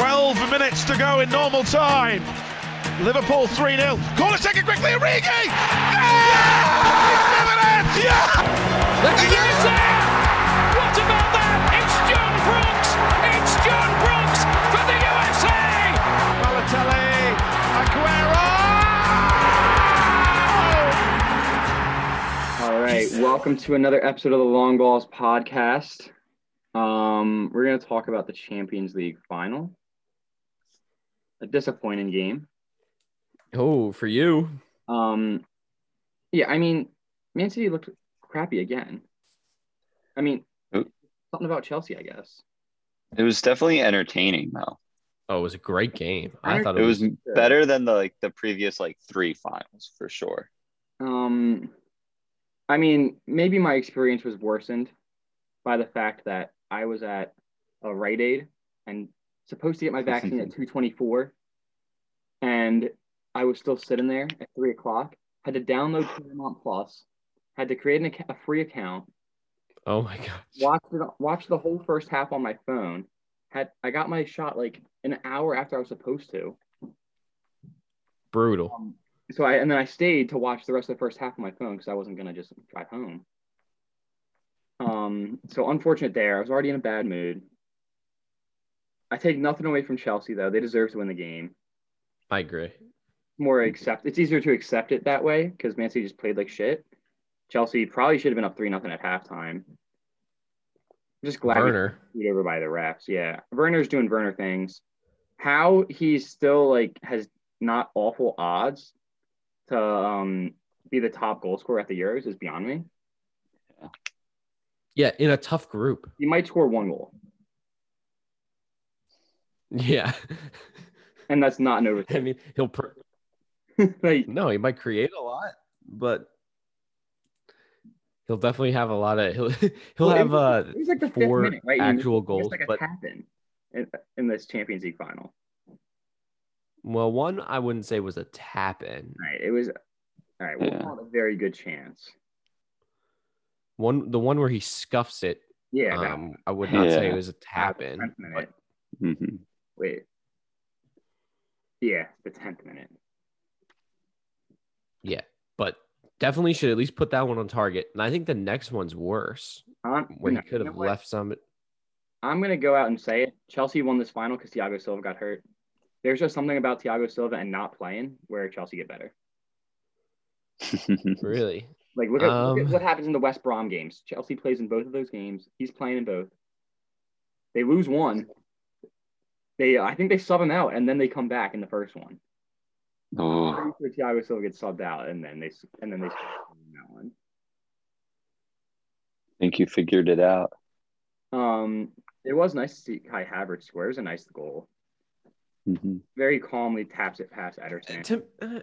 12 minutes to go in normal time. Liverpool 3 0. Corner taken quickly, Origi! Yeah! Yeah! Look at What about that? It's John Brooks! It's John Brooks for the USA! Balotelli, Aguero! All right, welcome to another episode of the Long Balls podcast. Um, we're going to talk about the Champions League final. A disappointing game. Oh, for you. Um, yeah, I mean, Man City looked crappy again. I mean, something about Chelsea, I guess. It was definitely entertaining though. Oh, it was a great game. I thought it was better than the like the previous like three finals for sure. Um, I mean, maybe my experience was worsened by the fact that I was at a Rite Aid and supposed to get my vaccine at 224 and I was still sitting there at three o'clock. Had to download Paramount Plus. Had to create an, a free account. Oh my god! Watched it. Watched the whole first half on my phone. Had I got my shot like an hour after I was supposed to. Brutal. Um, so I and then I stayed to watch the rest of the first half on my phone because I wasn't gonna just drive home. Um. So unfortunate there. I was already in a bad mood. I take nothing away from Chelsea though. They deserve to win the game. I agree more accept. It's easier to accept it that way because Man City just played like shit. Chelsea probably should have been up three nothing at halftime. I'm just glad Werner beat over by the refs. Yeah, Werner's doing Werner things. How he's still like has not awful odds to um, be the top goal scorer at the Euros is beyond me. Yeah. yeah, in a tough group, he might score one goal. Yeah, and that's not an over. I mean, he'll. Pr- like, no, he might create a lot, but he'll definitely have a lot of he'll he'll well, have uh it was like the four minute, right? actual goals, like but happen in, in this Champions League final. Well, one I wouldn't say was a tap in. Right, it was. All right, we'll yeah. call a very good chance. One, the one where he scuffs it. Yeah, um, I would not yeah. say it was a tap in. But... Mm-hmm. Wait. Yeah, the tenth minute. Yeah, but definitely should at least put that one on target. And I think the next one's worse. Um, where he could have left some. I'm gonna go out and say it. Chelsea won this final because Thiago Silva got hurt. There's just something about Thiago Silva and not playing where Chelsea get better. really? Like look at, um, look at, um, what happens in the West Brom games. Chelsea plays in both of those games. He's playing in both. They lose one. They I think they sub him out and then they come back in the first one. Oh. Sure Thiago Silva gets subbed out, and then they and then they that one. I think you figured it out. Um, it was nice to see Kai Havertz score. It was a nice goal. Mm-hmm. Very calmly taps it past Ederson. To, uh,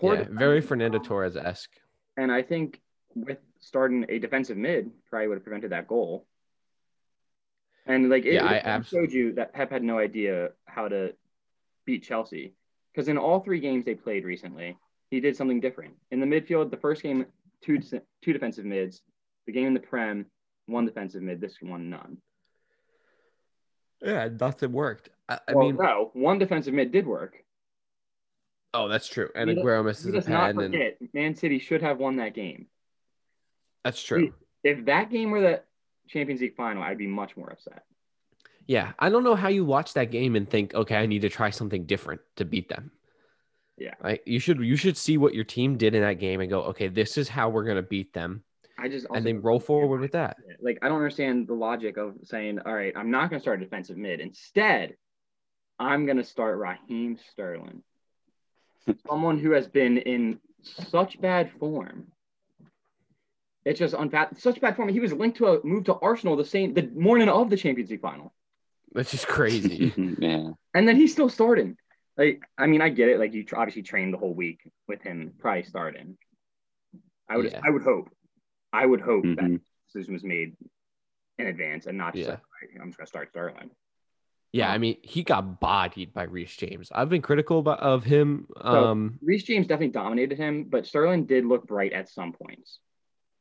yeah, very Fernando Torres esque. And I think with starting a defensive mid, probably would have prevented that goal. And like it, yeah, it I absolutely showed you that Pep had no idea how to beat Chelsea because in all three games they played recently, he did something different. In the midfield, the first game, two two defensive mids. The game in the Prem, one defensive mid. This one, none. Yeah, nothing worked. I, I well, mean, no, one defensive mid did work. Oh, that's true. And Aguero misses a pad. Not forget, and... Man City should have won that game. That's true. If that game were the Champions League final, I'd be much more upset. Yeah, I don't know how you watch that game and think, okay, I need to try something different to beat them. Yeah, right. You should you should see what your team did in that game and go, okay, this is how we're gonna beat them. I just and then roll forward with that. Like I don't understand the logic of saying, all right, I'm not gonna start a defensive mid. Instead, I'm gonna start Raheem Sterling, someone who has been in such bad form. It's just on bad, such bad form. He was linked to a move to Arsenal the same the morning of the Champions League final. That's just crazy. yeah. And then he's still starting. Like, I mean, I get it. Like, you obviously trained the whole week with him probably starting. I would, yeah. I would hope, I would hope mm-hmm. that decision was made in advance and not just yeah. like, I'm just gonna start Sterling. Yeah, um, I mean, he got bodied by Reece James. I've been critical about, of him. Um, so Reece James definitely dominated him, but Sterling did look bright at some points.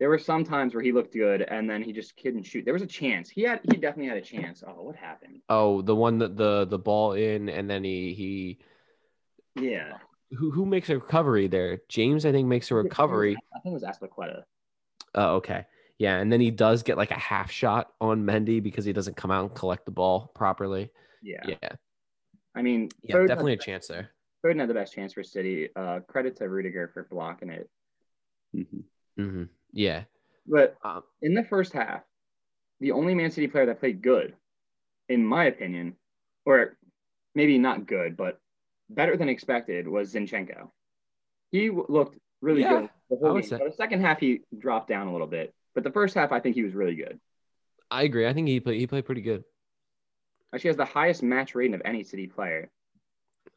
There were some times where he looked good and then he just couldn't shoot. There was a chance. He had he definitely had a chance. Oh, what happened? Oh, the one that the the ball in and then he he Yeah. who who makes a recovery there? James, I think, makes a recovery. I think it was Azpilicueta. Oh, okay. Yeah, and then he does get like a half shot on Mendy because he doesn't come out and collect the ball properly. Yeah. Yeah, I mean, yeah, Foden definitely a had, chance there. Foden had the best chance for City. Uh, credit to Rudiger for blocking it. Mhm. hmm Yeah, But Um, in the first half, the only Man City player that played good, in my opinion, or maybe not good, but better than expected, was Zinchenko. He w- looked really Yeah, good the I whole game. say. But the second half, he dropped down a little bit. But the first half, I think he was really good. I agree. I think he played he played pretty good. Actually, has the highest match rating of any City player.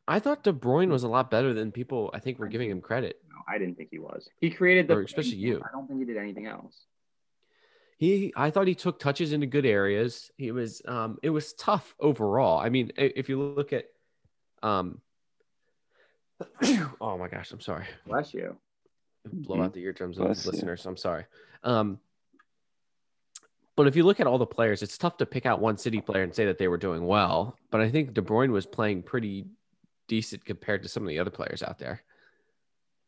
I thought De Bruyne was a lot better than people I think were giving him credit. No, I didn't think he was. He created the. Or especially you. I don't think he did anything else. He I thought he took touches into good areas. He was um it was tough overall. I mean, if you look at um oh my gosh, I'm sorry. Bless you. blow out the eardrums of Bless the you. listeners. I'm sorry. Um, but if you look at all the players, it's tough to pick out one City player and say that they were doing well. But I think De Bruyne was playing pretty decent compared to some of the other players out there.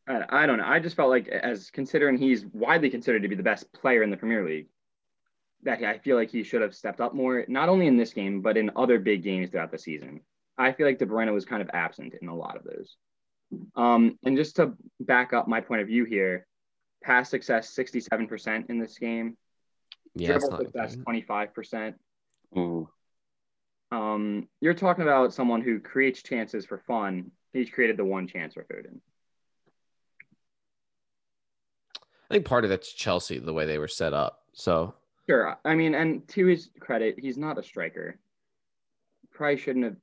I, I don't know. I just felt like, as considering he's widely considered to be the best player in the Premier League, that I feel like he should have stepped up more, not only in this game, but in other big games throughout the season. I feel like De Bruyne was kind of absent in a lot of those. Um, and just to back up my point of view here, pass success 67% in this game, Yeah, dribble success good. 25%. Ooh. Um, you're talking about someone who creates chances for fun. He's created the one chance for Foden. I think part of that's Chelsea, the way they were set up. So Sure. I mean, and to his credit, he's not a striker. Probably shouldn't have.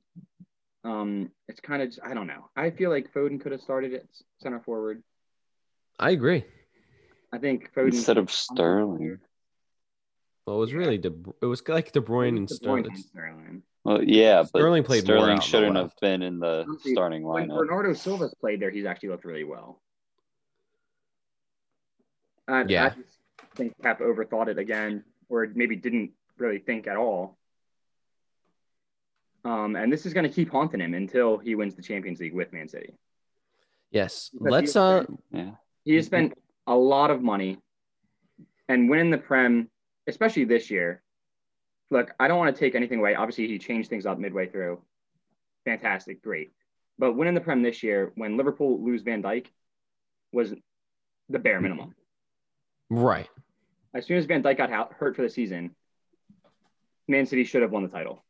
Um, it's kind of I don't know. I feel like Foden could have started at center forward. I agree. I think Foden Instead of Sterling. Well, it was really De, it was like De Bruyne and De Bruyne Sterling. and Sterling. Well, yeah, but Sterling played Sterling shouldn't have been in the Honestly, starting When. Bernardo Silva's played there, he's actually looked really well. I, I Yeah. just think Pep overthought it again, or maybe didn't really think at all. Um, and this is going to keep haunting him until he wins the Champions League with Man City. Yes. Because Let's he's uh Yeah. He has spent a lot of money and winning the Prem, especially this year. Look, I don't want to take anything away. Obviously, he changed things up midway through. Fantastic, great. But winning the Prem this year, when Liverpool lose Van Dijk, was the bare minimum. Right. As soon as Van Dijk got hou- hurt for the season, Man City should have won the title.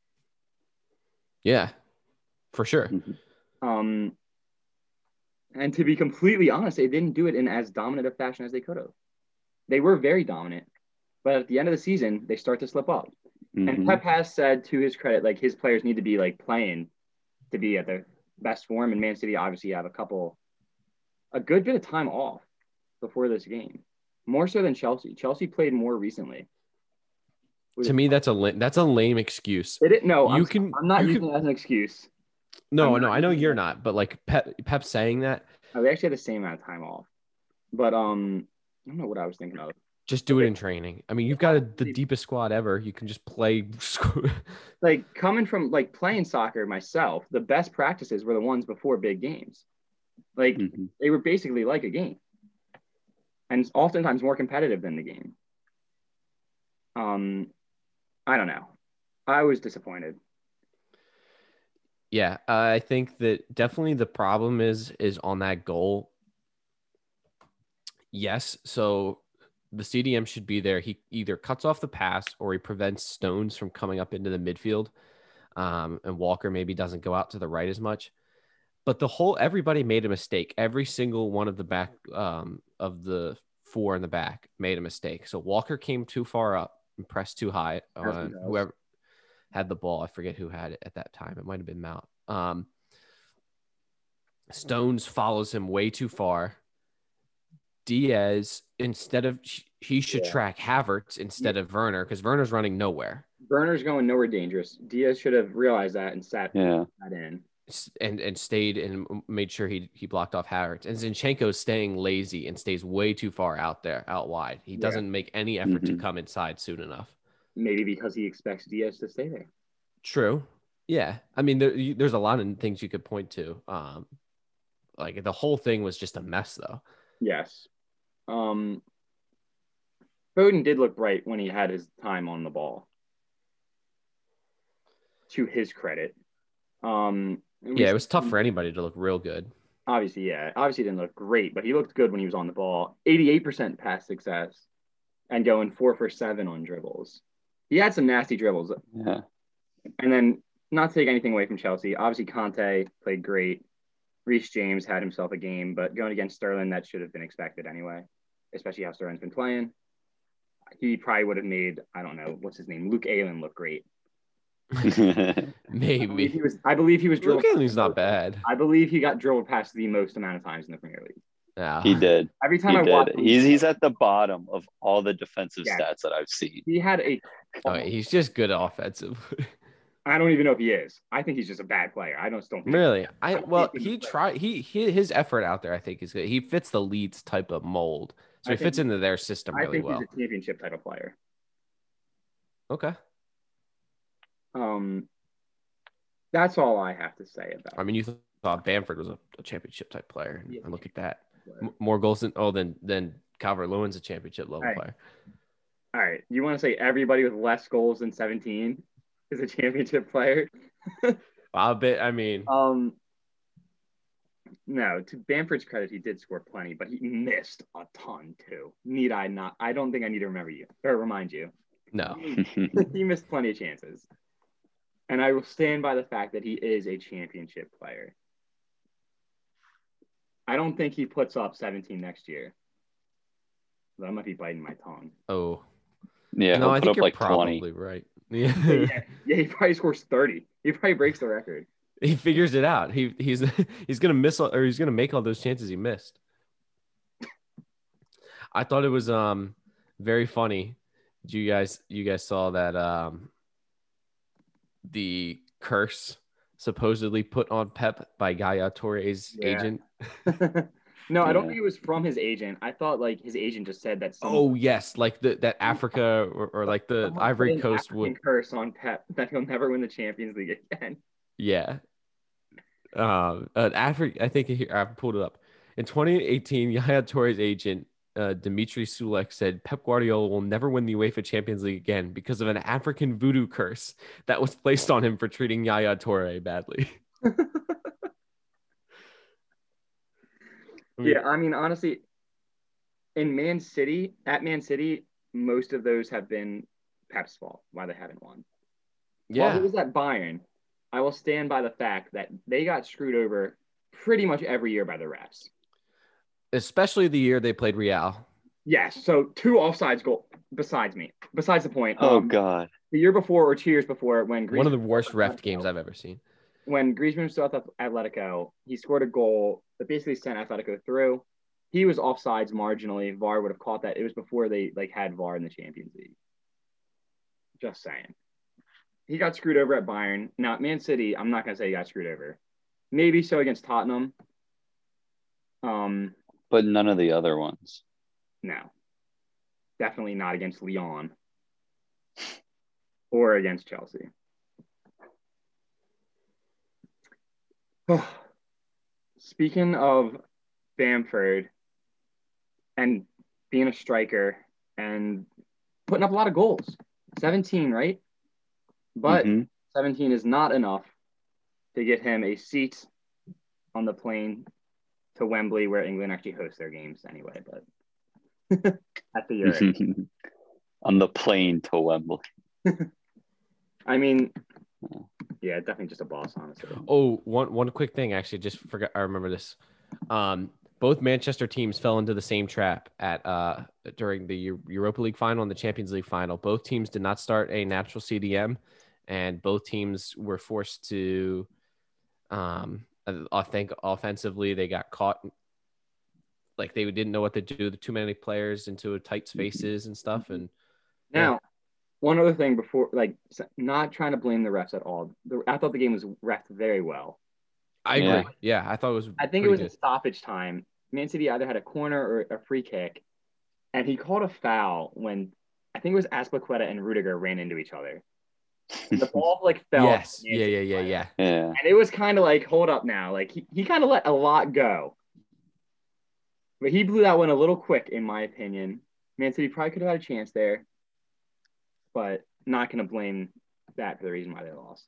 Yeah. For sure. Um, and to be completely honest, they didn't do it in as dominant a fashion as they could have. They were very dominant, but at the end of the season, they start to slip up. And Mhm. Pep has said, to his credit, like his players need to be like playing to be at their best form. And Man City obviously have a couple, a good bit of time off before this game, more so than Chelsea. Chelsea played more recently. To me, that's a la- that's a lame excuse. No, You I'm, can- I'm not using can- it as an excuse. No, no, I know you're not, but like Pep Pep saying that, Oh, they actually had the same amount of time off, but um, I don't know what I was thinking of. just do it in training. I mean, you've got a, the deepest squad ever. You can just play. like coming from like playing soccer myself, the best practices were the ones before big games. Like Mhm. they were basically like a game, and oftentimes more competitive than the game. Um, I don't know. I was disappointed. Yeah, I think that definitely the problem is is on that goal. Yes, so the CDM should be there. He either cuts off the pass or he prevents Stones from coming up into the midfield, um, and Walker maybe doesn't go out to the right as much. But the whole everybody made a mistake. Every single one of the back um, of the four in the back made a mistake. So Walker came too far up and pressed too high on whoever had the ball. I forget who had it at that time. It might have been Mount. Um, Stones follows him way too far. Dias, instead of he should Yeah. track Havertz instead of Werner because Werner's running nowhere. Werner's going nowhere dangerous. Dias should have realized that and sat Yeah. that in. And and stayed and made sure he he blocked off Havertz. And Zinchenko's staying lazy and stays way too far out there, out wide. He doesn't make any effort to Mhm. come inside soon enough. Maybe because he expects Dias to stay there. True. Yeah. I mean, there, you- there's a lot of things you could point to. Um, like the whole thing was just a mess, though. Yes. Um, Foden did look bright when he had his time on the ball. To his credit. Um, and Yeah, it was tough for anybody to look real good. Obviously, yeah. Obviously, he didn't look great, but he looked good when he was on the ball. 88% pass success and going four for seven on dribbles. He had some nasty dribbles. Yeah. And then, not to take anything away from Chelsea, obviously, Kanté played great. Reece James had himself a game, but going against Sterling, that should have been expected anyway, especially how Sterling's been playing. He probably would have made, I don't know, what's his name? Luke Ayling look great. I believe Maybe. he was, I believe he was Luke drilled. Ayling's not bad. I believe he got drilled past the most amount of times in the Premier League. Yeah. he did. Every time He I watch him, He's he's at the bottom of all the defensive Yeah. stats that I've seen. he had a. Oh, he's just good offensive. I don't even know if he is. I think he's just a bad player. I just don't really? I I well, he tried. He, he his effort out there, I think, is good. He fits the Leeds type of mold, so I he fits into their system I really think well. he's a championship title player. Okay. Um, that's all I have to say about. I mean, you thought Bamford was a, a championship type player, and, Yeah. and look at that. M- more goals than oh than than Calvert Lewin's a championship level Right. player. All right, you want to say everybody with less goals than 17 is a championship player? I'll bet. I mean, Um, no. To Bamford's credit, he did score plenty, but he missed a ton too. Need I not? I don't think I need to remember you or remind you. no. he missed plenty of chances. And I will stand by the fact that he is a championship player. I don't think he puts up 17 next year. But I might be biting my tongue. Oh yeah, no, I think you're like probably 20. right. Yeah. yeah, yeah, he probably scores 30. He probably breaks the record. he figures it out. He he's he's gonna miss all, or he's gonna make all those chances he missed. I thought it was um very funny. You guys you guys saw that um the curse supposedly put on Pep by Yaya Touré's Yeah. agent? no, I don't think it was from his agent. I thought like his agent just said that. some- Oh yes, like the that Africa or, or like the someone Ivory Coast would curse on Pep that he'll never win the Champions League again. Yeah. Um, uh, Afri- I think here I pulled it up. In 2018, Yaya Touré's agent, uh, Dimitri Seluk, said Pep Guardiola will never win the UEFA Champions League again because of an African voodoo curse that was placed on him for treating Yaya Touré badly. Yeah, I mean, honestly, in Man City, at Man City, most of those have been Pep's fault why they haven't won. While yeah. he was at Bayern, I will stand by the fact that they got screwed over pretty much every year by the refs. Especially the year they played Real. Yes, so two offsides goal besides me. Besides the point. Oh um, God. The year before or two years before, when One of the worst ref games I've ever seen. when Griezmann was still at Atletico, he scored a goal that basically sent Atletico through. He was offsides marginally. VAR would have caught that. It was before they like had VAR in the Champions League. Just saying. He got screwed over at Bayern. Now at Man City, I'm not gonna say he got screwed over. Maybe so against Tottenham. Um, But none of the other ones. no. Definitely not against Lyon or against Chelsea. Speaking of Bamford and being a striker and putting up a lot of goals, 17, right? But Mhm. 17 is not enough to get him a seat on the plane to Wembley, where England actually hosts their games anyway. But at the Euro, on the plane to Wembley. I mean, yeah, definitely just a boss, honestly. Oh, one one quick thing. Actually, just forgot. I remember this. Um, both Manchester teams fell into the same trap at uh during the Europa League final and the Champions League final. Both teams did not start a natural CDM, and both teams were forced to. Um, I think offensively they got caught. Like they didn't know what to do. The too many players into tight mm-hmm. spaces and stuff, and Now, one other thing before, like, not trying to blame the refs at all. The, I thought the game was refed very well. I Yeah. agree. Yeah, I thought it was. I think it was pretty a stoppage time. Man City either had a corner or a free kick, and he called a foul when I think it was Azpilicueta and Rudiger ran into each other. The ball like fell. Yes. Yeah. Yeah. Yeah. Yeah. Yeah. And it was kind of like, hold up now. Like he, he kind of let a lot go. But he blew that one a little quick, in my opinion. Man City probably could have had a chance there, but not going to blame that for the reason why they lost.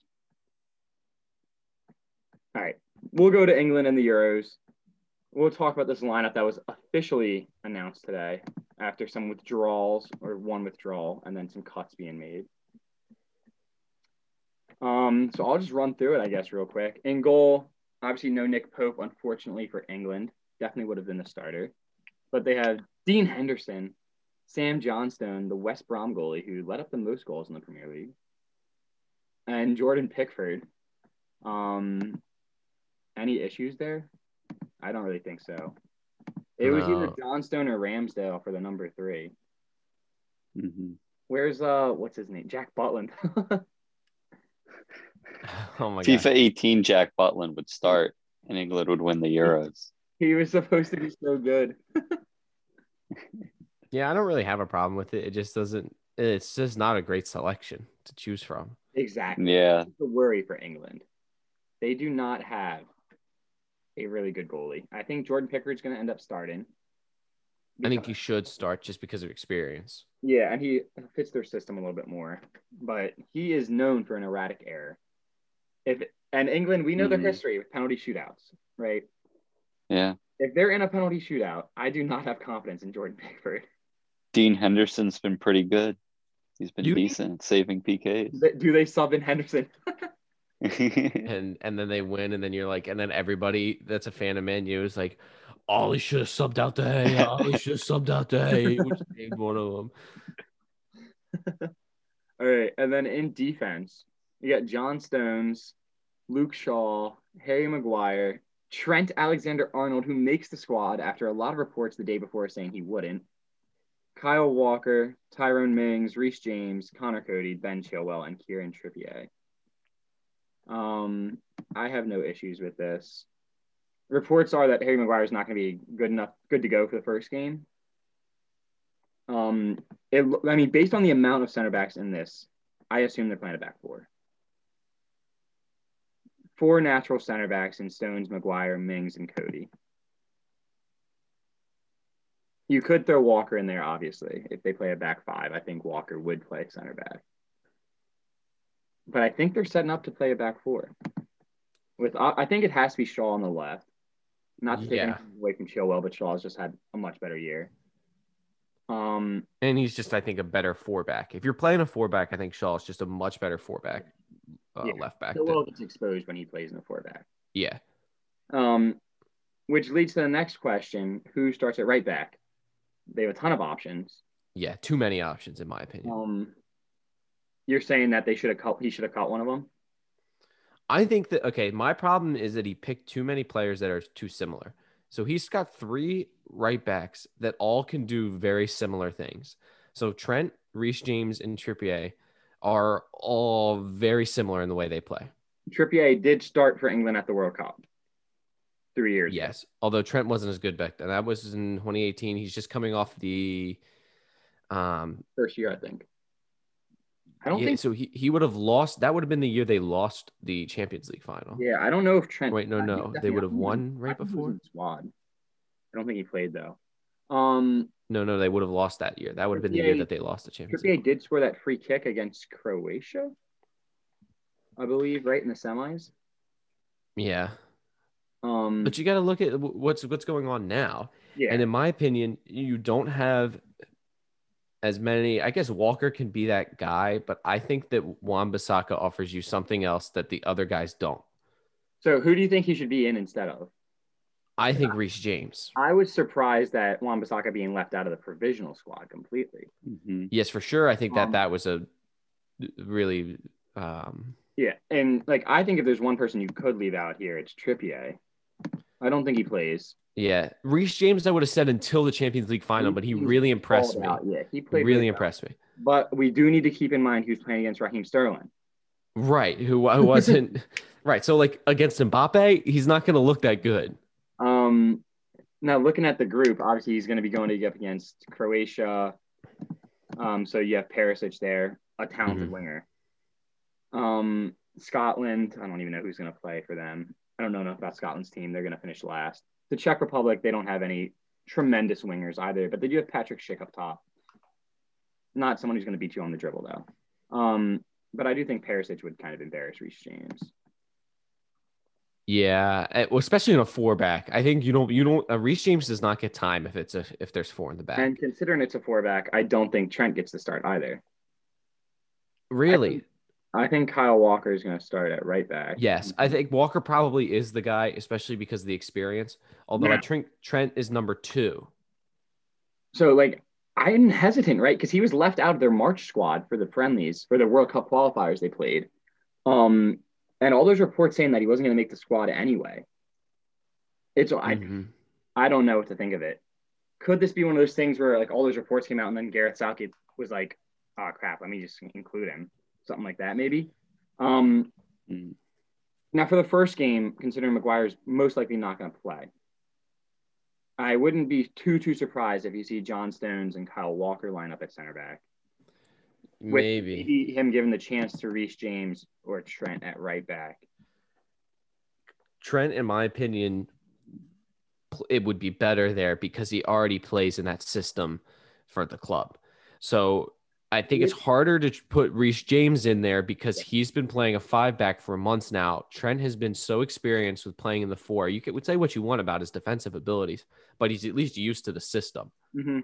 All right, we'll go to England and the Euros. We'll talk about this lineup that was officially announced today after some withdrawals or one withdrawal and then some cuts being made. Um, so I'll just run through it, I guess, real quick. In goal, obviously no Nick Pope, unfortunately for England. Definitely would have been the starter. But they have Dean Henderson, Sam Johnstone, the West Brom goalie who led up the most goals in the Premier League, and Jordan Pickford. Um, any issues there? I don't really think so. It was either Johnstone or Ramsdale for the number three. mm-hmm. Where's uh, what's his name? Jack Butland. Oh my FIFA god. 18, Jack Butland would start, and England would win the Euros. he was supposed to be so good. Yeah, I don't really have a problem with it. It just doesn't. It's just not a great selection to choose from. Exactly. Yeah. That's the worry for England. They do not have a really good goalie. I think Jordan Pickford's going to end up starting. I think he should start just because of experience. yeah, and he fits their system a little bit more. But he is known for an erratic error. If and England, we know their Mhm. history with penalty shootouts, right? Yeah. If they're in a penalty shootout, I do not have confidence in Jordan Pickford. Dean Henderson's been pretty good. He's been You- decent at saving PKs. Do they sub in Henderson? And and then they win, and then you're like, and then everybody that's a fan of Man U is like, Ole should have subbed out the hay. Ole should have subbed out the hay. Which named one of them. All right, and then in defense, you got John Stones, Luke Shaw, Harry Maguire, Trent Alexander Arnold, who makes the squad after a lot of reports the day before saying he wouldn't. Kyle Walker, Tyrone Mings, Reece James, Conor Coady, Ben Chilwell, and Kieran Trippier. Um, I have no issues with this. Reports are that Harry Maguire is not going to be good enough, good to go for the first game. Um, it, I mean, based on the amount of center backs in this, I assume they're playing a back four. Four natural center backs in Stones, Maguire, Mings, and Coady. You could throw Walker in there, obviously, if they play a back five. I think Walker would play center back. But I think they're setting up to play a back four. With I think it has to be Shaw on the left. Not to take Yeah. anything away from Chilwell, but Shaw's just had a much better year. Um, And he's just, I think, a better four back. If you're playing a four back, I think Shaw is just a much better four back, uh, Yeah. left back. Chilwell than- gets exposed when he plays in the four back. yeah. Um, which leads to the next question: Who starts at right back? They have a ton of options. Yeah. Too many options, in my opinion. Um, you're saying that they should have cut. He should have caught one of them. I think that okay, my problem is that he picked too many players that are too similar. So he's got three right backs that all can do very similar things. So Trent, Reece James, and Trippier are all very similar in the way they play. Trippier did start for England at the World Cup three years. ago. Yes. Although Trent wasn't as good back then. That was in 2018. He's just coming off the um first year, I think. I don't yeah, think. so he, he would have lost that would have been the year they lost the Champions League final. Yeah, I don't know if Trent. Wait, no, no. They would have think he was- won right think he was in before. squad. I don't think he played though. Um, No, no, they would have lost that year. That would have been the year that they lost the Champions League. Trippier did score that free kick against Croatia, I believe, right in the semis. Yeah. Um, But you got to look at what's what's going on now. yeah, And in my opinion, you don't have as many. I guess Walker can be that guy, but I think that Wan-Bissaka offers you something else that the other guys don't. so who do you think he should be in instead of? I think Reece James. I was surprised that Wan-Bissaka being left out of the provisional squad completely. Mhm. Yes, for sure. I think that Um, that was a really um Yeah, and like I think if there's one person you could leave out here, it's Trippier. I don't think he plays. yeah. Reece James I would have said until the Champions League final, but he He really impressed me. out. Yeah, he played Really well. impressed me. But we do need to keep in mind who's playing against Raheem Sterling. Right. Who, who wasn't right. So like against Mbappe, he's not gonna look that good. Um, now looking at the group, obviously he's going to be going up against Croatia. Um, so you have Perisic there, a talented Mhm. winger. Um, Scotland, I don't even know who's going to play for them. I don't know enough about Scotland's team. They're going to finish last. The Czech Republic, they don't have any tremendous wingers either, but they do have Patrick Schick up top. Not someone who's going to beat you on the dribble though. Um, but I do think Perisic would kind of embarrass Reece James. Yeah, eh, especially in a four back. I think you don't you don't uh, Reece James does not get time if it's a if there's four in the back. And considering it's a four back, I don't think Trent gets the start either. really? I think Kyle Walker is going to start at right back. Yes, I think Walker probably is the guy, especially because of the experience. Although I think Trent is number two. So like I'm hesitant, right? Because he was left out of their March squad for the friendlies for the World Cup qualifiers they played. Um, and all those reports saying that he wasn't going to make the squad anyway. It's I Mhm. I don't know what to think of it. Could this be one of those things where like all those reports came out and then Gareth Southgate was like, "Oh crap, let me just include him," something like that maybe. Um, Mm. now for the first game, considering Maguire's most likely not going to play, I wouldn't be too too surprised if you see John Stones and Kyle Walker line up at center back. With Maybe. maybe him given the chance to Reece James or Trent at right back. Trent, in my opinion, it would be better there because he already plays in that system for the club. So I think it's harder to put Reece James in there because he's been playing a five back for months now. Trent has been so experienced with playing in the four. You could would say what you want about his defensive abilities, but he's at least used to the system. Mm-hmm.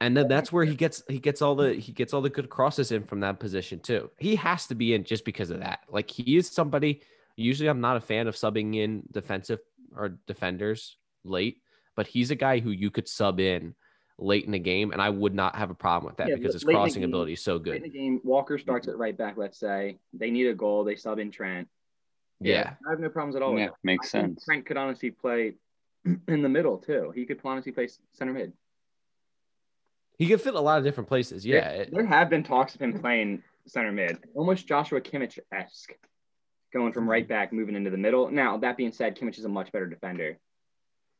And then that's where he gets he gets all the he gets all the good crosses in from that position too. He has to be in just because of that. Like he is somebody. Usually, I'm not a fan of subbing in defensive or defenders late, but he's a guy who you could sub in late in the game, and I would not have a problem with that Yeah, because his late in the crossing game- ability is so In good. the game, Walker starts mm-hmm. at right back. Let's say they need a goal, they sub in Trent. Yeah, I have no problems at all. Yeah, that. makes I sense. Trent could honestly play in the middle too. He could honestly play center mid. He can fit a lot of different places. Yeah, There, it- there have been talks of him playing center mid, almost Joshua Kimmich esque, going from right back, moving into the middle. Now that being said, Kimmich is a much better defender,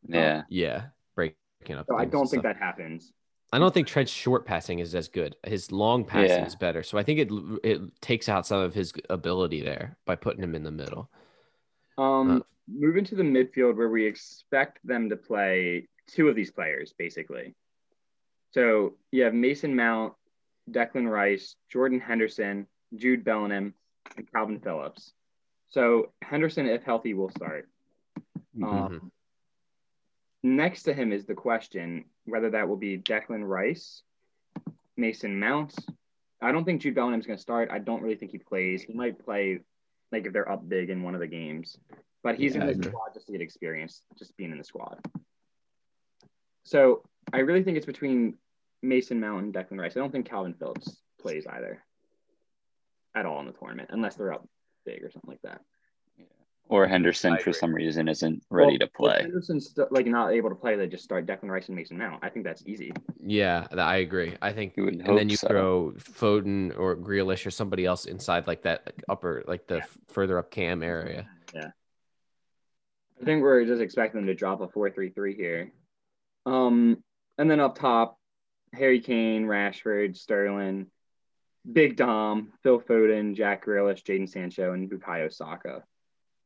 Yeah. yeah, breaking up. so I don't think stuff. that happens. I don't think Trent's short passing is as good. His long passing Yeah. is better. So I think it it takes out some of his ability there by putting him in the middle. Um, Uh, moving to the midfield where we expect them to play two of these players, basically. So you have Mason Mount, Declan Rice, Jordan Henderson, Jude Bellingham, and Kalvin Phillips. So Henderson, if healthy, will start. Mhm. Um, Next to him is the question whether that will be Declan Rice, Mason Mount. I don't think Jude Bellingham's going to start. I don't really think he plays. He might play like if they're up big in one of the games, but he's Yeah, in the squad just to get experience, just being in the squad. So I really think it's between Mason Mount and Declan Rice. I don't think Kalvin Phillips plays either at all in the tournament unless they're up big or something like that. Or Henderson for some reason isn't ready Well, to if play. Henderson's st- like not able to play. They just start Declan Rice and Mason Mount. I think that's easy. Yeah, I agree. I think, You and then you so. throw Foden or Grealish or somebody else inside like that like, upper, like the Yeah. further up cam area. Yeah. I think we're just expecting them to drop a 4-3-3 here. Um, and then up top, Harry Kane, Rashford, Sterling, Big Dom, Phil Foden, Jack Grealish, Jadon Sancho, and Bukayo Saka.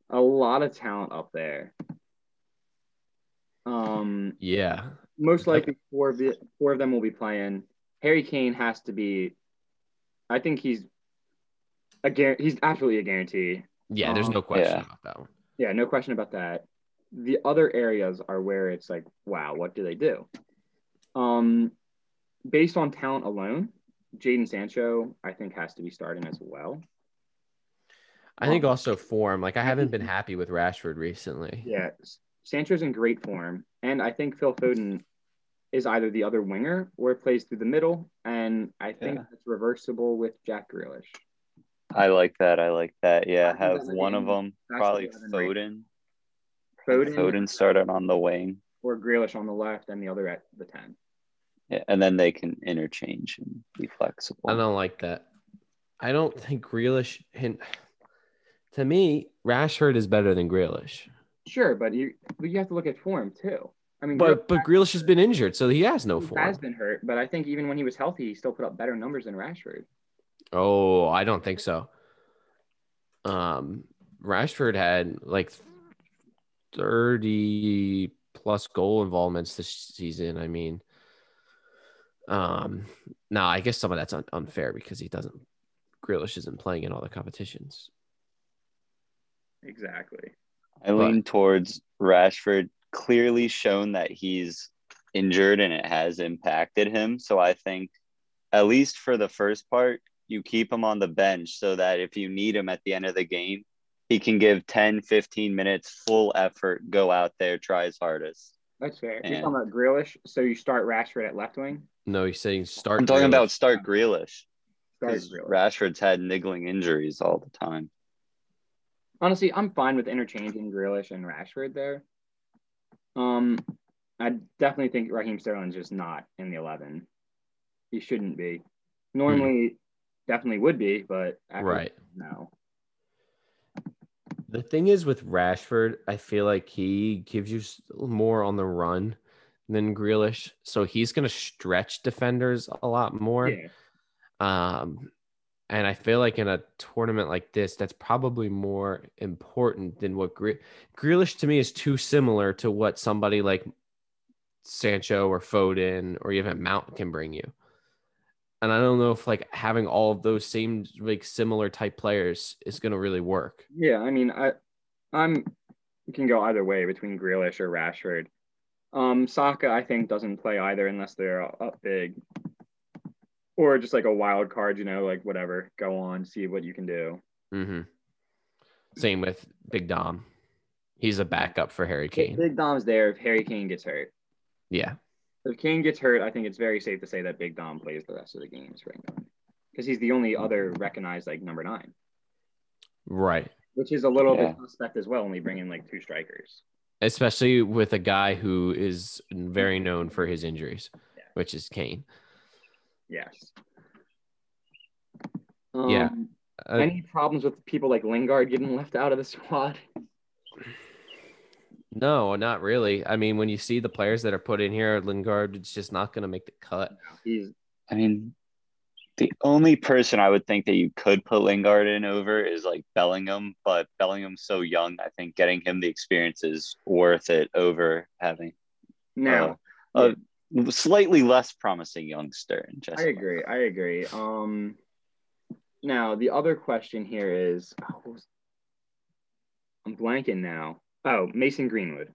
A lot of talent up there. Um, Yeah, most likely four of the, four of them will be playing. Harry Kane has to be. I think he's a guar- He's absolutely a guarantee. yeah. There's Um, no question yeah. about that one. Yeah, no question about that. The other areas are where it's like, wow, what do they do? Um, based on talent alone, Jadon Sancho, I think, has to be starting as well. I think Um, also form. Like I haven't been happy with Rashford recently. Yeah, S- Sancho's in great form, and I think Phil Foden is either the other winger or plays through the middle, and I think Yeah. it's reversible with Jack Grealish. I like that. I like that. Yeah, think have that one of them probably better than right. Foden. Foden, Foden started on the wing. or Grealish on the left, and the other at the ten. Yeah, and then they can interchange and be flexible. I don't like that. I don't think Grealish. hin- To me, Rashford is better than Grealish. Sure, but you but you have to look at form too. I mean, But but Grealish has been injured, so he has no he form. has been hurt, but I think even when he was healthy, he still put up better numbers than Rashford. Oh, I don't think so. Um, Rashford had like 30 plus goal involvements this season. I mean, um, no, I guess some of that's un- unfair because he doesn't, Grealish isn't playing in all the competitions. Exactly. I lean towards Rashford, clearly shown that he's injured and it has impacted him. So I think, at least for the first part, you keep him on the bench so that if you need him at the end of the game, he can give 10, 15 minutes full effort, go out there, try his hardest. That's fair. You're talking about Grealish, so you start Rashford at left wing. No, he's saying start. I'm talking Grealish. about start Grealish Start because Grealish. Rashford's had niggling injuries all the time. Honestly, I'm fine with interchanging Grealish and Rashford there. Um, I definitely think Raheem Sterling's just not in the eleven. He shouldn't be. Normally, definitely would be, but after- Right. no. The thing is with Rashford, I feel like he gives you more on the run than Grealish, so he's going to stretch defenders a lot more. Yeah, Um, and I feel like in a tournament like this, that's probably more important than what Gre- Grealish to me is too similar to what somebody like Sancho or Foden or even Mount can bring you. And I don't know if like having all of those same like similar type players is going to really work. yeah. I mean, I, I'm you can go either way between Grealish or Rashford. Um, Saka, I think, doesn't play either unless they're up big, or just like a wild card. You know, like whatever. Go on, see what you can do. Mm-hmm. Same with Big Dom. He's a backup for Harry Kane. Big Dom's there if Harry Kane gets hurt. Yeah. If Kane gets hurt, I think it's very safe to say that Big Dom plays the rest of the games for England because he's the only other recognized like number nine, Right. which is a little Yeah. bit suspect as well when we bring in like two strikers. Especially with a guy who is very known for his injuries, Yeah. which is Kane. Yes. Yeah. Um, Uh, any problems with people like Lingard getting left out of the squad? No, not really. I mean, when you see the players that are put in here, Lingard is just not going to make the cut. He's I mean, the only person I would think that you could put Lingard in over is like Bellingham, but Bellingham's so young. I think getting him the experience is worth it over having no uh, a slightly less promising youngster. In just I agree. I agree. Um, now the other question here is, oh, I'm blanking now. Oh, Mason Greenwood.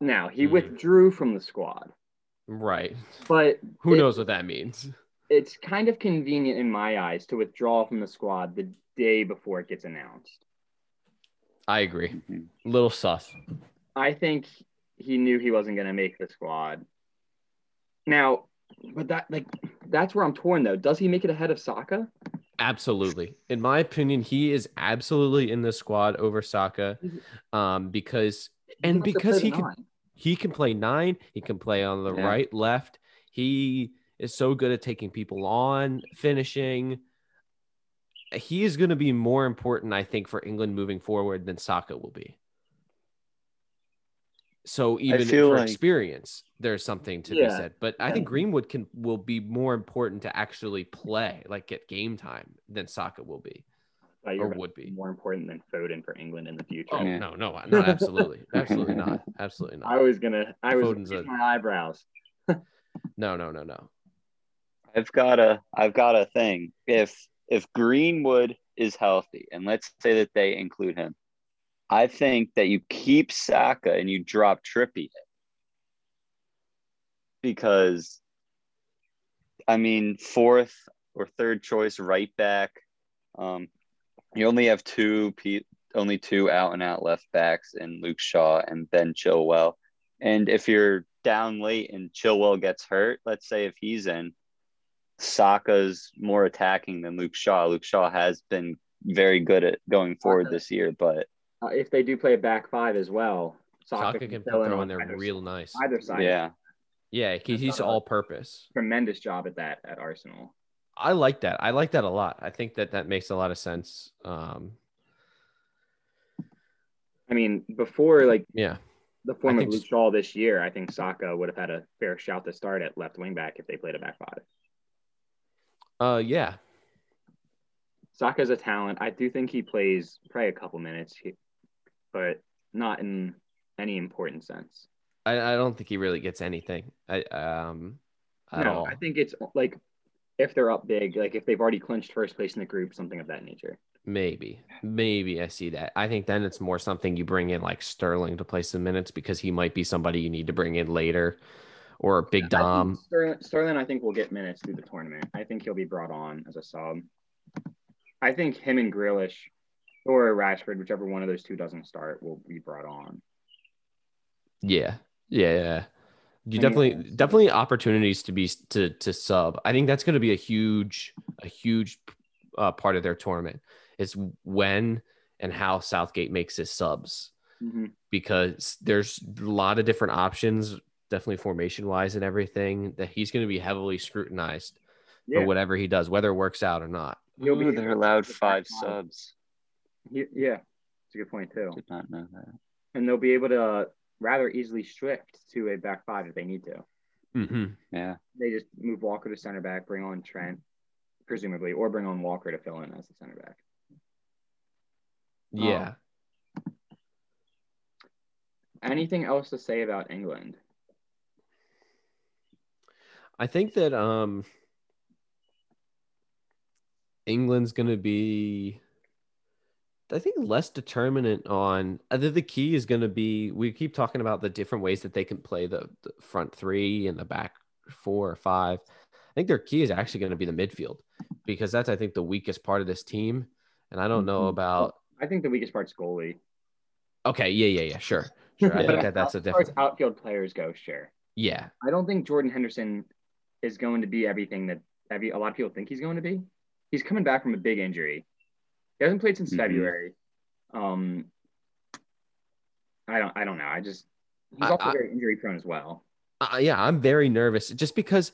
Now he Mhm. withdrew from the squad, Right. but Who it- knows what that means? It's kind of convenient in my eyes to withdraw from the squad the day before it gets announced. I agree. Mhm. Little sus. I think he knew he wasn't going to make the squad. Now, but that like that's where I'm torn though. Does he make it ahead of Saka? Absolutely. In my opinion, he is absolutely in the squad over Saka um, because and because he can nine. he can play nine, he can play on the Yeah. right, left. He is so good at taking people on, finishing. He is going to be more important, I think, for England moving forward than Saka will be. So even for like- experience, there's something to be said. But I think Greenwood can will be more important to actually play, like get game time, than Saka will be oh, Thought or would be. more important than Foden for England in the future. Oh Yeah. no, no, not absolutely, absolutely not, absolutely not. I was gonna. I was Foden's raising a- my eyebrows. No, no, no, no. I've got a I've got a thing. If if Greenwood is healthy, and let's say that they include him, I think that you keep Saka and you drop Trippy because I mean fourth or third choice right back. Um, you only have two only two out and out left backs in Luke Shaw and Ben Chilwell. And if you're down late and Chilwell gets hurt, let's say if he's in, Saka's more attacking than Luke Shaw. Luke Shaw has been very good at going forward this year, but Uh, if they do play a back five as well, Saka can fill throw on in there either, real nice. either side. yeah, Yeah, he- he's all purpose. tremendous job at that at Arsenal. I like that. I like that a lot. I think that that makes a lot of sense. Um, I mean, before like yeah, the form of think Luke Shaw this year, I think Saka would have had a fair shout to start at left wing back if they played a back five. uh, yeah, Saka's a talent. I do think he plays probably a couple minutes, he- but not in any important sense. I, I don't think he really gets anything. I um at no, all. I think it's like if they're up big, like if they've already clinched first place in the group, something of that nature. Maybe, maybe I see that. I think then it's more something you bring in like Sterling to play some minutes because he might be somebody you need to bring in later, or Big I think Dom. Sterling, Sterling, I think will get minutes through the tournament. I think he'll be brought on as a sub. I think him and Grealish or Rashford, whichever one of those two doesn't start, will be brought on. Yeah, yeah, yeah. You I definitely, it's- definitely opportunities to be to to sub. I think that's going to be a huge, a huge uh, part of their tournament. Is when and how Southgate makes his subs because there's a lot of different options, definitely formation wise and everything that he's going to be heavily scrutinized Yeah, for whatever he does, whether it works out or not. You'll be- Ooh, they're allowed the back five five. subs. He- yeah, it's a good point too. Did not know that. And they'll be able to rather easily shift to a back five if they need to. Mm-hmm. Yeah. They just move Walker to center back, bring on Trent, presumably, or bring on Walker to fill in as the center back. Yeah. Anything else to say about England? I think that um England's going to be I think less determinant on I think the key is going to be we keep talking about the different ways that they can play the, the front 3 and the back 4 or 5. I think their key is actually going to be the midfield because that's I think the weakest part of this team and I don't know Mhm. about I think the weakest part's goalie. Okay, yeah, yeah, yeah, sure. Sure. I think that that's a far as different outfield players go, sure. Yeah. I don't think Jordan Henderson is going to be everything that every, a lot of people think he's going to be. He's coming back from a big injury. He hasn't played since Mhm. February. Um, I don't. I don't know. I just he's I- also I- very injury prone as well. Uh, yeah, I'm very nervous just because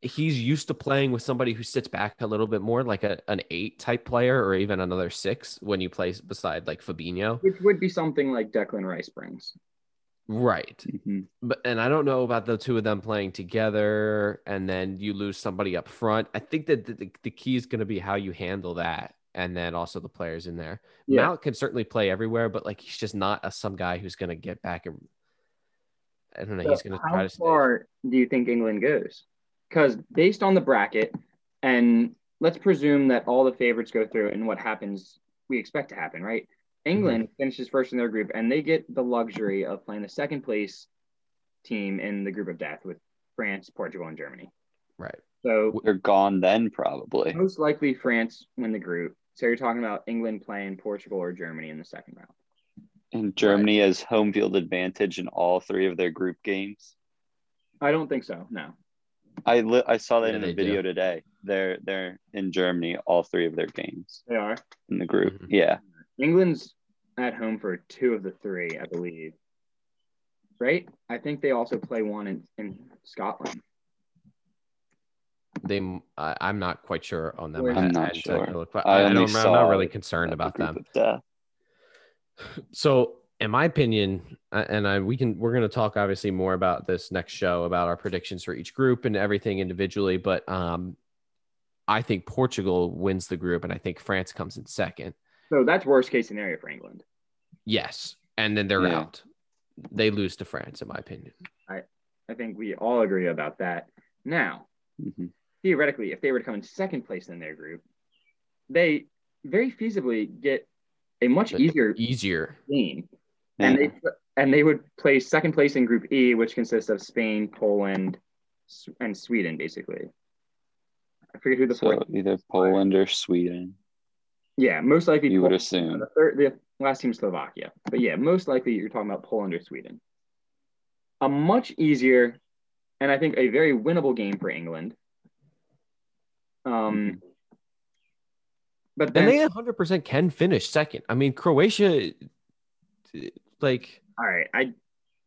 he's used to playing with somebody who sits back a little bit more, like a, an eight type player or even another six when you play beside like Fabinho. Which would be something like Declan Rice brings. Right. Mhm. But and I don't know about the two of them playing together and then you lose somebody up front. I think that the, the, the key is going to be how you handle that and then also the players in there. Yeah. Mount can certainly play everywhere, but like he's just not a some guy who's going to get back and I don't know. He's going to How try to stay. far do you think England goes? Because based on the bracket, and let's presume that all the favorites go through, and what happens, we expect to happen, right? England Mm-hmm. finishes first in their group, and they get the luxury of playing the second place team in the group of death with France, Portugal, and Germany. Right. So They're gone then, probably. most likely France win the group. So you're talking about England playing Portugal or Germany in the second round. And Germany has home field advantage in all three of their group games. I don't think so. No. I li- I saw that Yeah, in they a video do. today. They're they're in Germany all three of their games They are. in the group. Mhm. Yeah. England's at home for two of the three, I believe. Right? I think they also play one in, in Scotland. They, I, I'm not quite sure on them. I'm I- I not hadn't taken a sure. look, but I I, I only don't, I'm not really concerned about group them. So, in my opinion, and I we can we're going to talk obviously more about this next show about our predictions for each group and everything individually, but um, I think Portugal wins the group, and I think France comes in second. So that's worst case scenario for England. Yes, and then they're Yeah. out. They lose to France, in my opinion. I I think we all agree about that. Now, Mhm. Theoretically, if they were to come in second place in their group, they very feasibly get a much easier Easier. game. And they and they would play second place in Group E, which consists of Spain, Poland, and Sweden, basically. I forget who the So fourth. either Poland or Sweden, Yeah, most likely. you would assume. The third, the last team, is Slovakia. But yeah, most likely you're talking about Poland or Sweden. A much easier, and I think a very winnable game for England. Um, but then And they 100% can finish second. I mean, Croatia, like, All right, I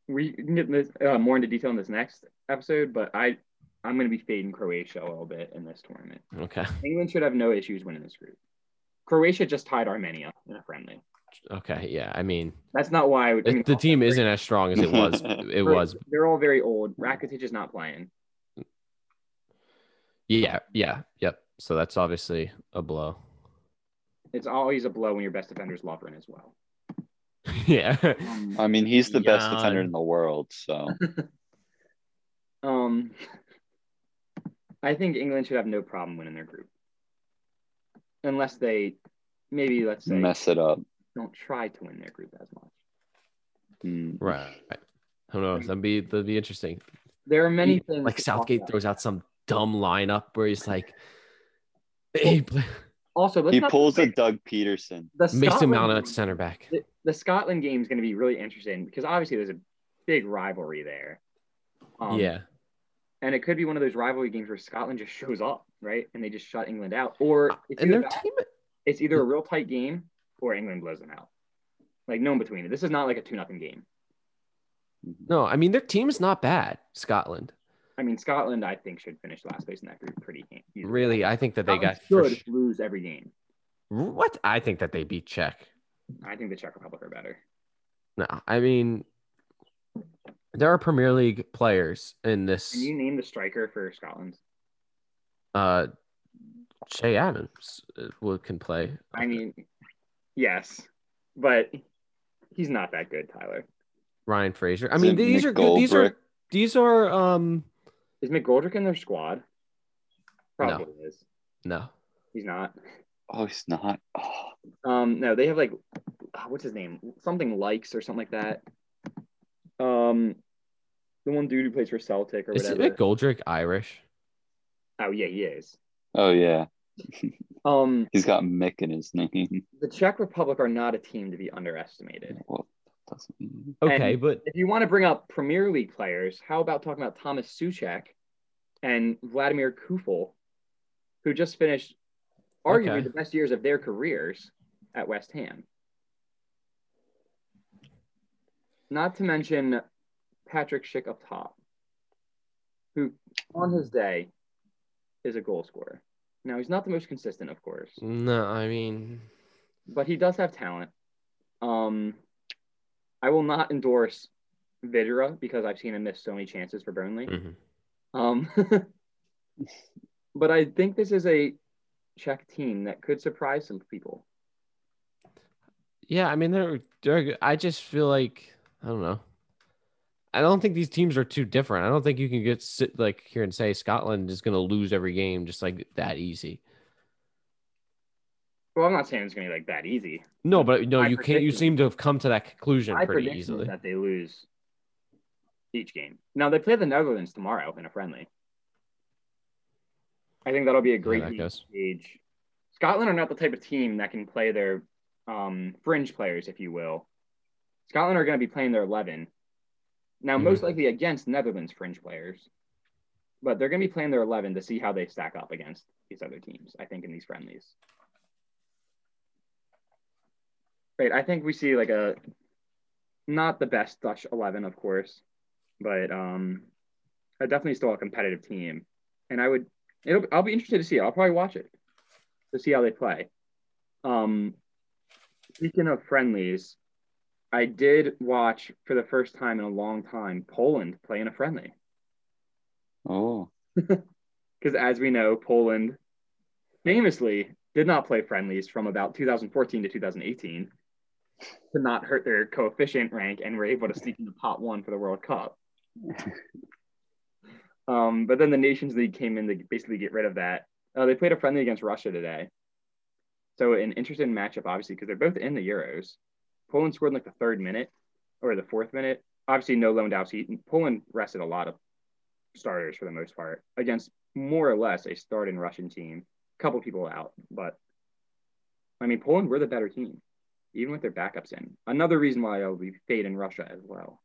we can get this uh, more into detail in this next episode, but I I'm going to be fading Croatia a little bit in this tournament. Okay. England should have no issues winning this group. Croatia just tied Armenia in a friendly. Okay. Yeah. I mean, That's not why I would. I mean, the team isn't as strong as it was. It was. They're all very old. Rakitic is not playing. Yeah. Yeah. Yep. So that's obviously a blow. It's always a blow when your best defender's is Lovren as well. yeah. Um, I mean, he's the best defender in the world. So um, I think England should have no problem winning their group, unless they maybe let's say mess it up. don't try to win their group as much. Mm. Right. Who knows? That'd be that'd be interesting. There are many things Like Southgate throws out some dumb lineup where he's like, hey, play- Also, let's He not pulls a Doug Pederson. the Mason Scotland Mount at game- center back. the, the Scotland game is going to be really interesting because obviously there's a big rivalry there. Um, yeah. and it could be one of those rivalry games where Scotland just shows up, right, and they just shut England out, or it's And either, their team, it's either a real tight game or England blows them out. Like no in between. This is not like a two nothing game. no, I mean their team's not bad. Scotland, I mean, Scotland, I think, should finish last place in that group pretty easily. really, I think that they Scotland got for should sh- lose every game. what I think that they beat Czech. I think the Czech Republic are better. No, I mean there are Premier League players in this. Can you name the striker for Scotland? Uh, Che Adams uh, will can play. I mean, yes, but he's not that good, Tyler. Ryan Fraser. I mean, it these are good. These are these are um Is McGoldrick in their squad? Probably is. no. He's not. Oh, he's not. Oh, Um, no, they have like, ah, what's his name? Something likes or something like that. Um, the one dude who plays for Celtic or Is whatever. Is McGoldrick Irish? oh yeah, he is. oh yeah, Um, he's got Mick in his name. the Czech Republic are not a team to be underestimated. Well. Okay, And- but If you want to bring up Premier League players, how about talking about Thomas Souček and Vladimir Coufal, who just finished arguably Okay. the best years of their careers at West Ham. Not to mention Patrick Schick up top, who on his day is a goal scorer. Now he's not the most consistent, of course, no, I mean but he does have talent. Um, I will not endorse Vydra because I've seen him miss so many chances for Burnley. mhm. Um, but I think this is a Czech team that could surprise some people. yeah, I mean they're they're good. I just feel like I don't know. I don't think these teams are too different. I don't think you can get sit like here and say Scotland is going to lose every game just like that easy. Well, I'm not saying it's going to be like that easy. No, but no, My you can't. You seem to have come to that conclusion My pretty prediction easily. is that they lose each game. Now they play the Netherlands tomorrow in a friendly. I think that'll be a great gauge. Scotland are not the type of team that can play their um, fringe players, if you will. Scotland are going to be playing their 11. Now, Mhm. most likely against Netherlands fringe players, but they're going to be playing their 11 to see how they stack up against these other teams, I think, in these friendlies. Right. I think we see like a not the best Dutch 11, of course, but um, definitely still a competitive team. And I would, it'll, I'll be interested to see. I'll probably watch it to see how they play. Um, speaking of friendlies, I did watch for the first time in a long time Poland play in a friendly Oh, because, as we know, Poland famously did not play friendlies from about 2014 to 2018 to not hurt their coefficient rank and were able to sneak into pot one for the World Cup. um, but then the Nations League came in to basically get rid of that. Uh, they played a friendly against Russia today. So an interesting matchup, obviously, because they're both in the Euros. Poland scored in like the third minute or the fourth minute. Obviously, no Lewandowski. Poland rested a lot of starters for the most part against more or less a starting Russian team. A couple people out, but I mean, Poland were the better team, even with their backups in. Another reason why I'll be fading Russia as well.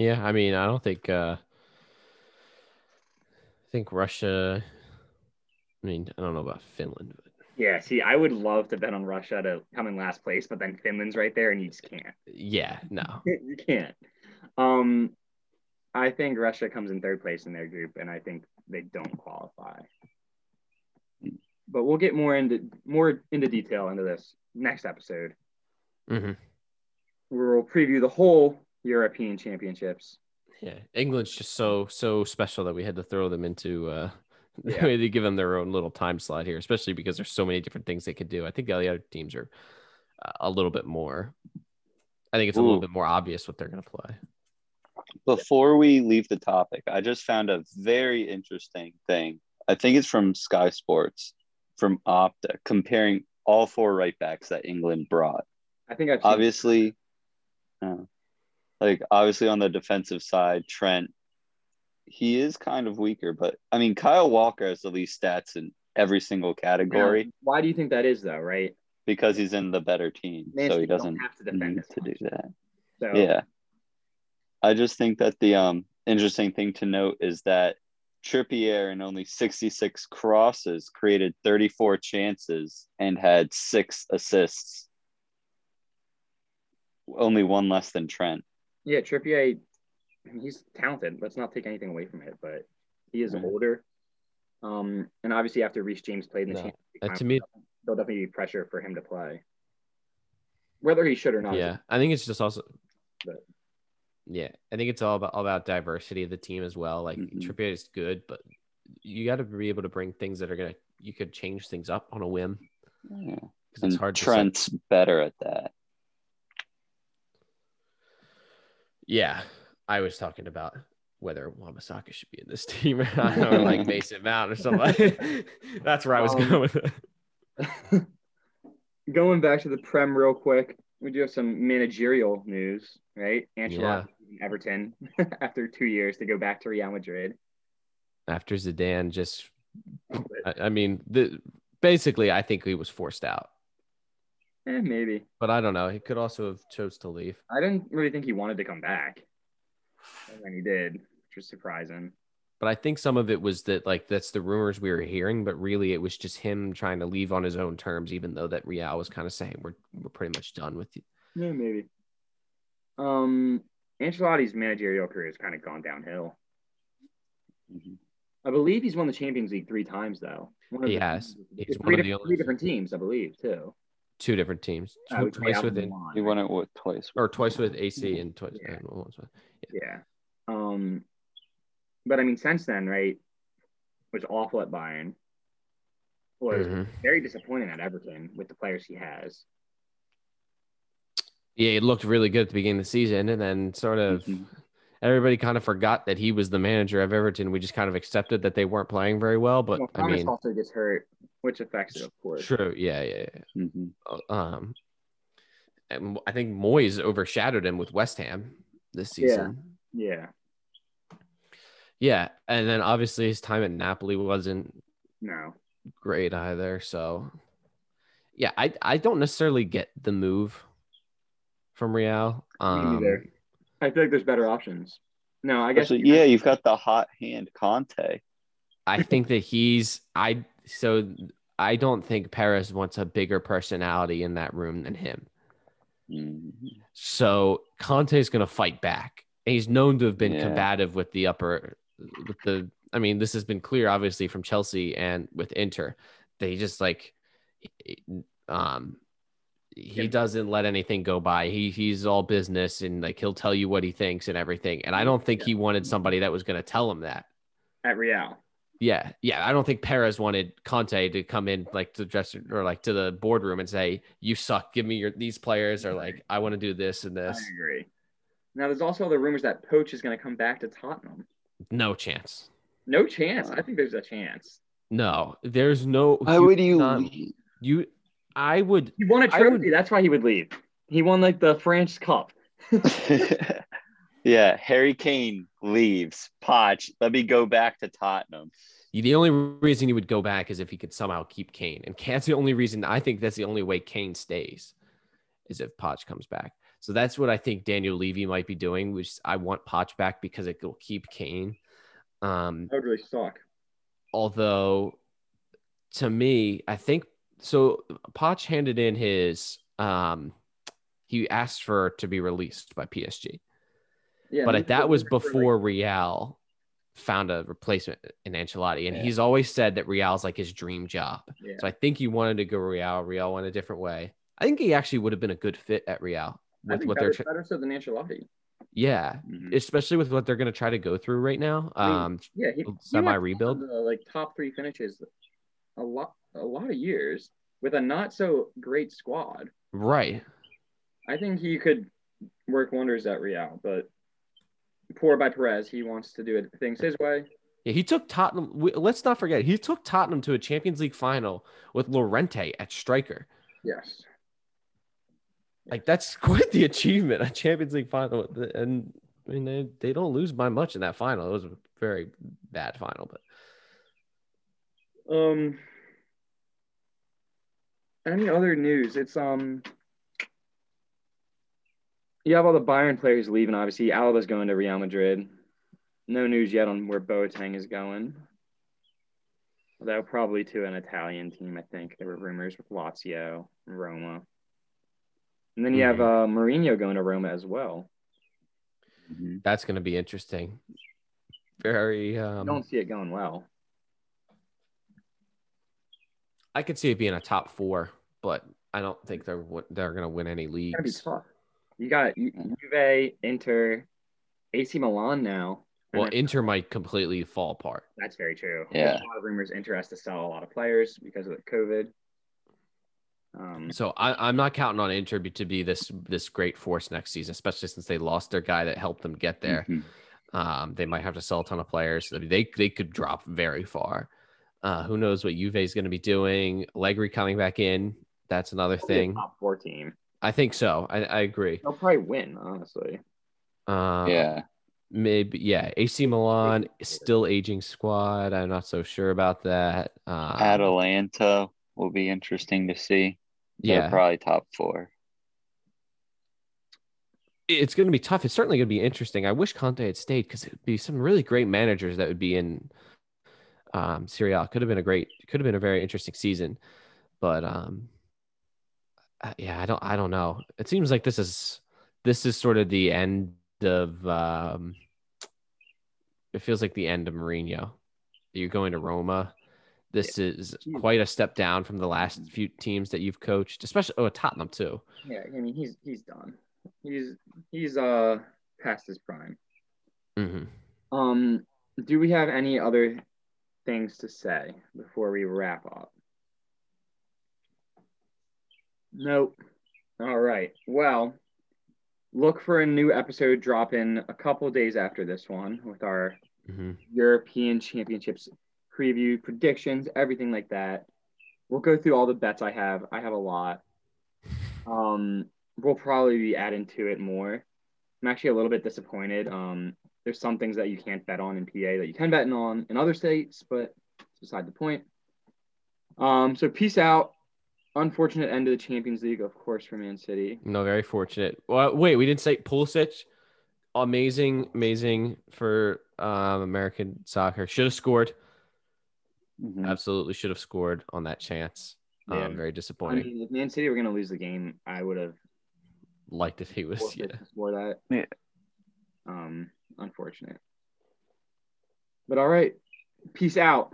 Yeah, I mean, I don't think. uh I think Russia. I mean, I don't know about Finland, but Yeah, see, I would love to bet on Russia to come in last place, but then Finland's right there, and you just can't. Yeah, no. you can't. Um, I think Russia comes in third place in their group, and I think they don't qualify. But we'll get more into more into detail into this next episode, Mm-hmm. we'll preview the whole European Championships. Yeah, England's just so so special that we had to throw them into. uh Yeah. we to give them their own little time slot here, especially because there's so many different things they could do. I think the other teams are uh, a little bit more. I think it's a little bit more obvious what they're going to play. Before we leave the topic, I just found a very interesting thing. I think it's from Sky Sports, from Opta, comparing all four right backs that England brought. I think I've Obviously, uh, like obviously on the defensive side, Trent, he is kind of weaker, but I mean Kyle Walker has the least stats in every single category Now, Why do you think that is, though? Right? because he's in the better team, so he doesn't have to defend need to do that. So Yeah. I just think that the um interesting thing to note is that Trippier in only 66 crosses created 34 chances and had six assists. Only one less than Trent. Yeah, Trippier, I he's talented. Let's not take anything away from it, but he is Right. older. Um, and obviously after Reece James played in the No. Champions Uh, to me- there'll definitely be pressure for him to play, whether he should or not. Yeah, I think it's just also. But- Yeah, I think it's all about all about diversity of the team as well. Like Mhm. Trippier is good, but you got to be able to bring things that are gonna you could change things up on a whim Yeah. because And it's hard. to Trent's better at that. Yeah, I was talking about whether Wan-Bissaka should be in this team or not, or like Mason Mount or something. That's where I was Um, going with it. Going back to the Prem real quick, we do have some managerial news, right? Ancelotti Yeah. Everton after two years to go back to Real Madrid. After Zidane, just I, I mean, the basically, I think he was forced out, Eh, maybe. but I don't know. He could also have chose to leave. I didn't really think he wanted to come back, and then he did, which was surprising. But I think some of it was that like that's the rumors we were hearing, but really it was just him trying to leave on his own terms, even though that Real was kind of saying we're we're pretty much done with you. Yeah, maybe. Um, Ancelotti's managerial career has kind of gone downhill. Mhm. I believe he's won the Champions League three times, though. One He the- has. He's three, one of the different, only- three different teams, I believe, too. Two different teams, Uh, twice with and in, Milan, He won it with twice. or twice with AC and twice. Yeah. and once with- Yeah. Um, but I mean, since then, right, was awful at Bayern. Was Mhm. very disappointing at Everton with the players he has. Yeah, he looked really good at the beginning of the season, and then sort of Mhm. everybody kind of forgot that he was the manager of Everton. We just kind of accepted that they weren't playing very well. But well, I Thomas mean, also gets hurt, which affects it, of course. true, yeah, yeah, yeah. Mhm. Um, and I think Moyes overshadowed him with West Ham this season. Yeah. Yeah, and then obviously his time at Napoli wasn't No. great either. So, yeah, I I don't necessarily get the move from Real. Me Um, neither. I feel like there's better options. No, I guess. Especially- yeah, you've got the hot hand Conte. I think that he's I so I don't think Perez wants a bigger personality in that room than him. Mhm. So Conte is going to fight back. And he's known to have been Yeah. combative with the upper, with the. I mean, this has been clear, obviously, from Chelsea and with Inter. He just like, um, he Yeah. doesn't let anything go by. He he's all business and like he'll tell you what he thinks and everything. And I don't think he wanted somebody that was going to tell him that. at Real. Yeah, yeah. I don't think Perez wanted Conte to come in like to the dressing or like to the boardroom and say, "You suck. Give me your these players," or like, "I want to do this and I this." agree. Now, there's also the rumors that Poch is going to come back to Tottenham. No chance. No chance. I think there's a chance. No, there's no. Why would you not- You, I would. He won a trophy. would- That's why he would leave. He won like the French Cup. yeah, Harry Kane leaves. Poch, let me go back to Tottenham. The only reason he would go back is if he could somehow keep Kane, and that's the only reason. I think that's the only way Kane stays, is if Poch comes back. So that's what I think Daniel Levy might be doing. Which I want Poch back because it will keep Kane. Um, That would really suck. although to me, I think so Poch handed in his um he asked for to be released by PSG. Yeah, but that was for, like- before Real found a replacement in Ancelotti. And Yeah. he's always said that Real's like his dream job. yeah. So I think he wanted to go Real. Real went a different way. I think he actually would have been a good fit at Real with what better, they're better so than Ancelotti. yeah, Mhm. especially with what they're going to try to go through right now. I mean, Um, Yeah, he, semi rebuild. the, like top three finishes a lot a lot of years with a not so great squad. Right. I think he could work wonders at Real, but poor by Perez, he wants to do it, things his way. Yeah, he took Tottenham. Let's not forget, he took Tottenham to a Champions League final with Llorente at striker. Yes. Like that's quite the achievement, a Champions League final. And I mean, they, they don't lose by much in that final. It was a very bad final, but Um. Any other news? It's um. You have all the Bayern players leaving. Obviously, Alaba's going to Real Madrid. No news yet on where Boateng is going. Although probably to an Italian team, I think there were rumors with Lazio, Roma, and then you have uh, Mourinho going to Roma as well. Mhm. that's going to be interesting. Very. I Um, don't see it going well. I could see it being a top four, but I don't think they're they're going to win any It's gonna be leagues. Tough. You got Ju- Juve, Inter, AC Milan now. Well, Inter might completely fall apart. That's very true. Yeah. There's a lot of rumors Inter has to sell a lot of players because of the COVID. Um, So I, I'm not counting on Inter to be this this great force next season, especially since they lost their guy that helped them get there. Mhm. Um, they might have to sell a ton of players. I mean, they they could drop very far. Uh, who knows what Juve is going to be doing? Allegri coming back in. That's another they'll thing. top four team. I think so. I, I agree. They'll probably win, honestly. Uh, yeah. maybe yeah. AC Milan still aging squad. I'm not so sure about that. Um, Atalanta will be interesting to see. They're yeah, probably top four. it's going to be tough. It's certainly going to be interesting. I wish Conte had stayed because it'd be some really great managers that would be in um, Serie A. Could have been a great, could have been a very interesting season, but um, uh, yeah, I don't, I don't know. It seems like this is this is sort of the end of. Um, it feels like the end of Mourinho. You're going to Roma. This is quite a step down from the last few teams that you've coached, especially oh Tottenham too. Yeah, I mean he's he's done. He's he's uh past his prime. hmm Um, do we have any other things to say before we wrap up? Nope. All right. Well, look for a new episode drop in a couple days after this one with our hmm European Championships preview, predictions, everything like that. We'll go through all the bets I have. I have a lot. Um, we'll probably be adding to it more. I'm actually a little bit disappointed. Um, there's some things that you can't bet on in PA that you can bet on in other states, but it's beside the point. Um, so peace out. Unfortunate end of the Champions League, of course, for Man City. No, very fortunate. Well, wait, we didn't say Pulisic. Amazing, amazing for um, American soccer. Should have scored. Mhm. Absolutely should have scored on that chance. Yeah. Um, very I disappointing. mean, if Man City were going to lose the game, I would have Liked if he was. Yeah. forfeit before that. Yeah. Um, unfortunate. But all right. Peace out.